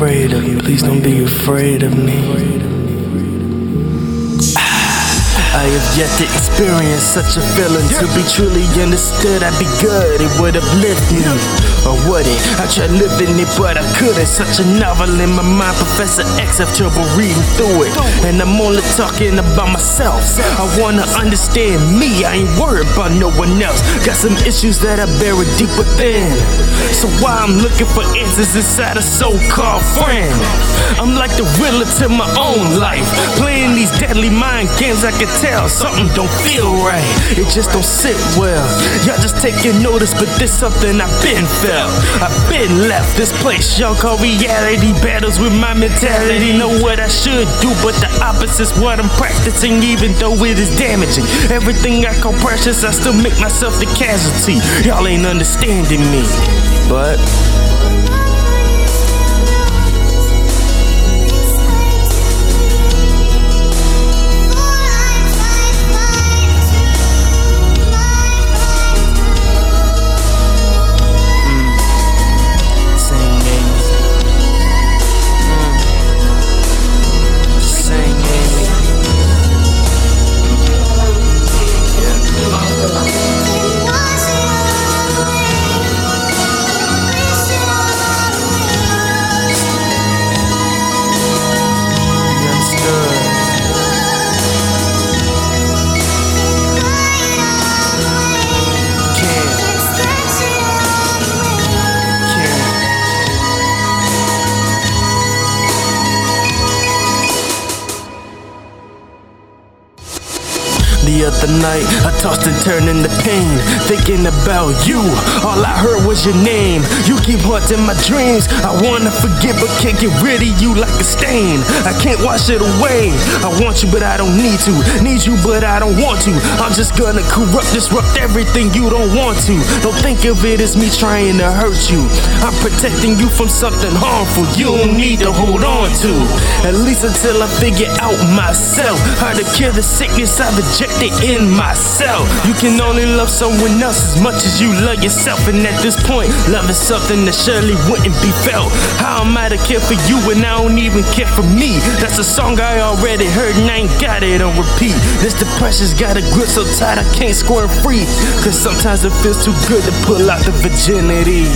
afraid of me. Please don't be afraid of me. I have yet to experience such a feeling. To be truly understood, I'd be good It would uplift me, or would it? I tried living it, but I couldn't. Such a novel in my mind Professor X, have trouble reading through it. And I'm only talking about myself. I wanna understand me, I ain't worried about no one else. Got some issues that I bury deep within. So why I'm looking for answers inside a so-called friend? I'm like the riddler to my own life Playing these deadly mind games I can tell something don't feel right. It just don't sit well. Y'all just taking notice, but this something I've been felt. I've been left this place. Y'all call reality battles with my mentality. Know what I should do, but the opposite's what I'm practicing, even though it is damaging. Everything I call precious, I still make myself the casualty. Y'all ain't understanding me, but. The other night, I tossed and turned in the pain, thinking about you. All I heard was your name. You keep haunting my dreams. I wanna forget, but can't get rid of you like a stain. I can't wash it away. I want you, but I don't need to. Need you, but I don't want to. I'm just gonna corrupt, disrupt everything you don't want to. Don't think of it as me trying to hurt you. I'm protecting you from something harmful you don't need to hold on to. At least until I figure out myself how to cure the sickness I've injected in myself. You can only love someone else as much as you love yourself. And at this point, love is something that surely wouldn't be felt. How am I to care for you when I don't even care for me? That's a song I already heard and I ain't got it on repeat. This depression's got a grip so tight I can't squirm free. Cause sometimes it feels too good to pull out the virginity.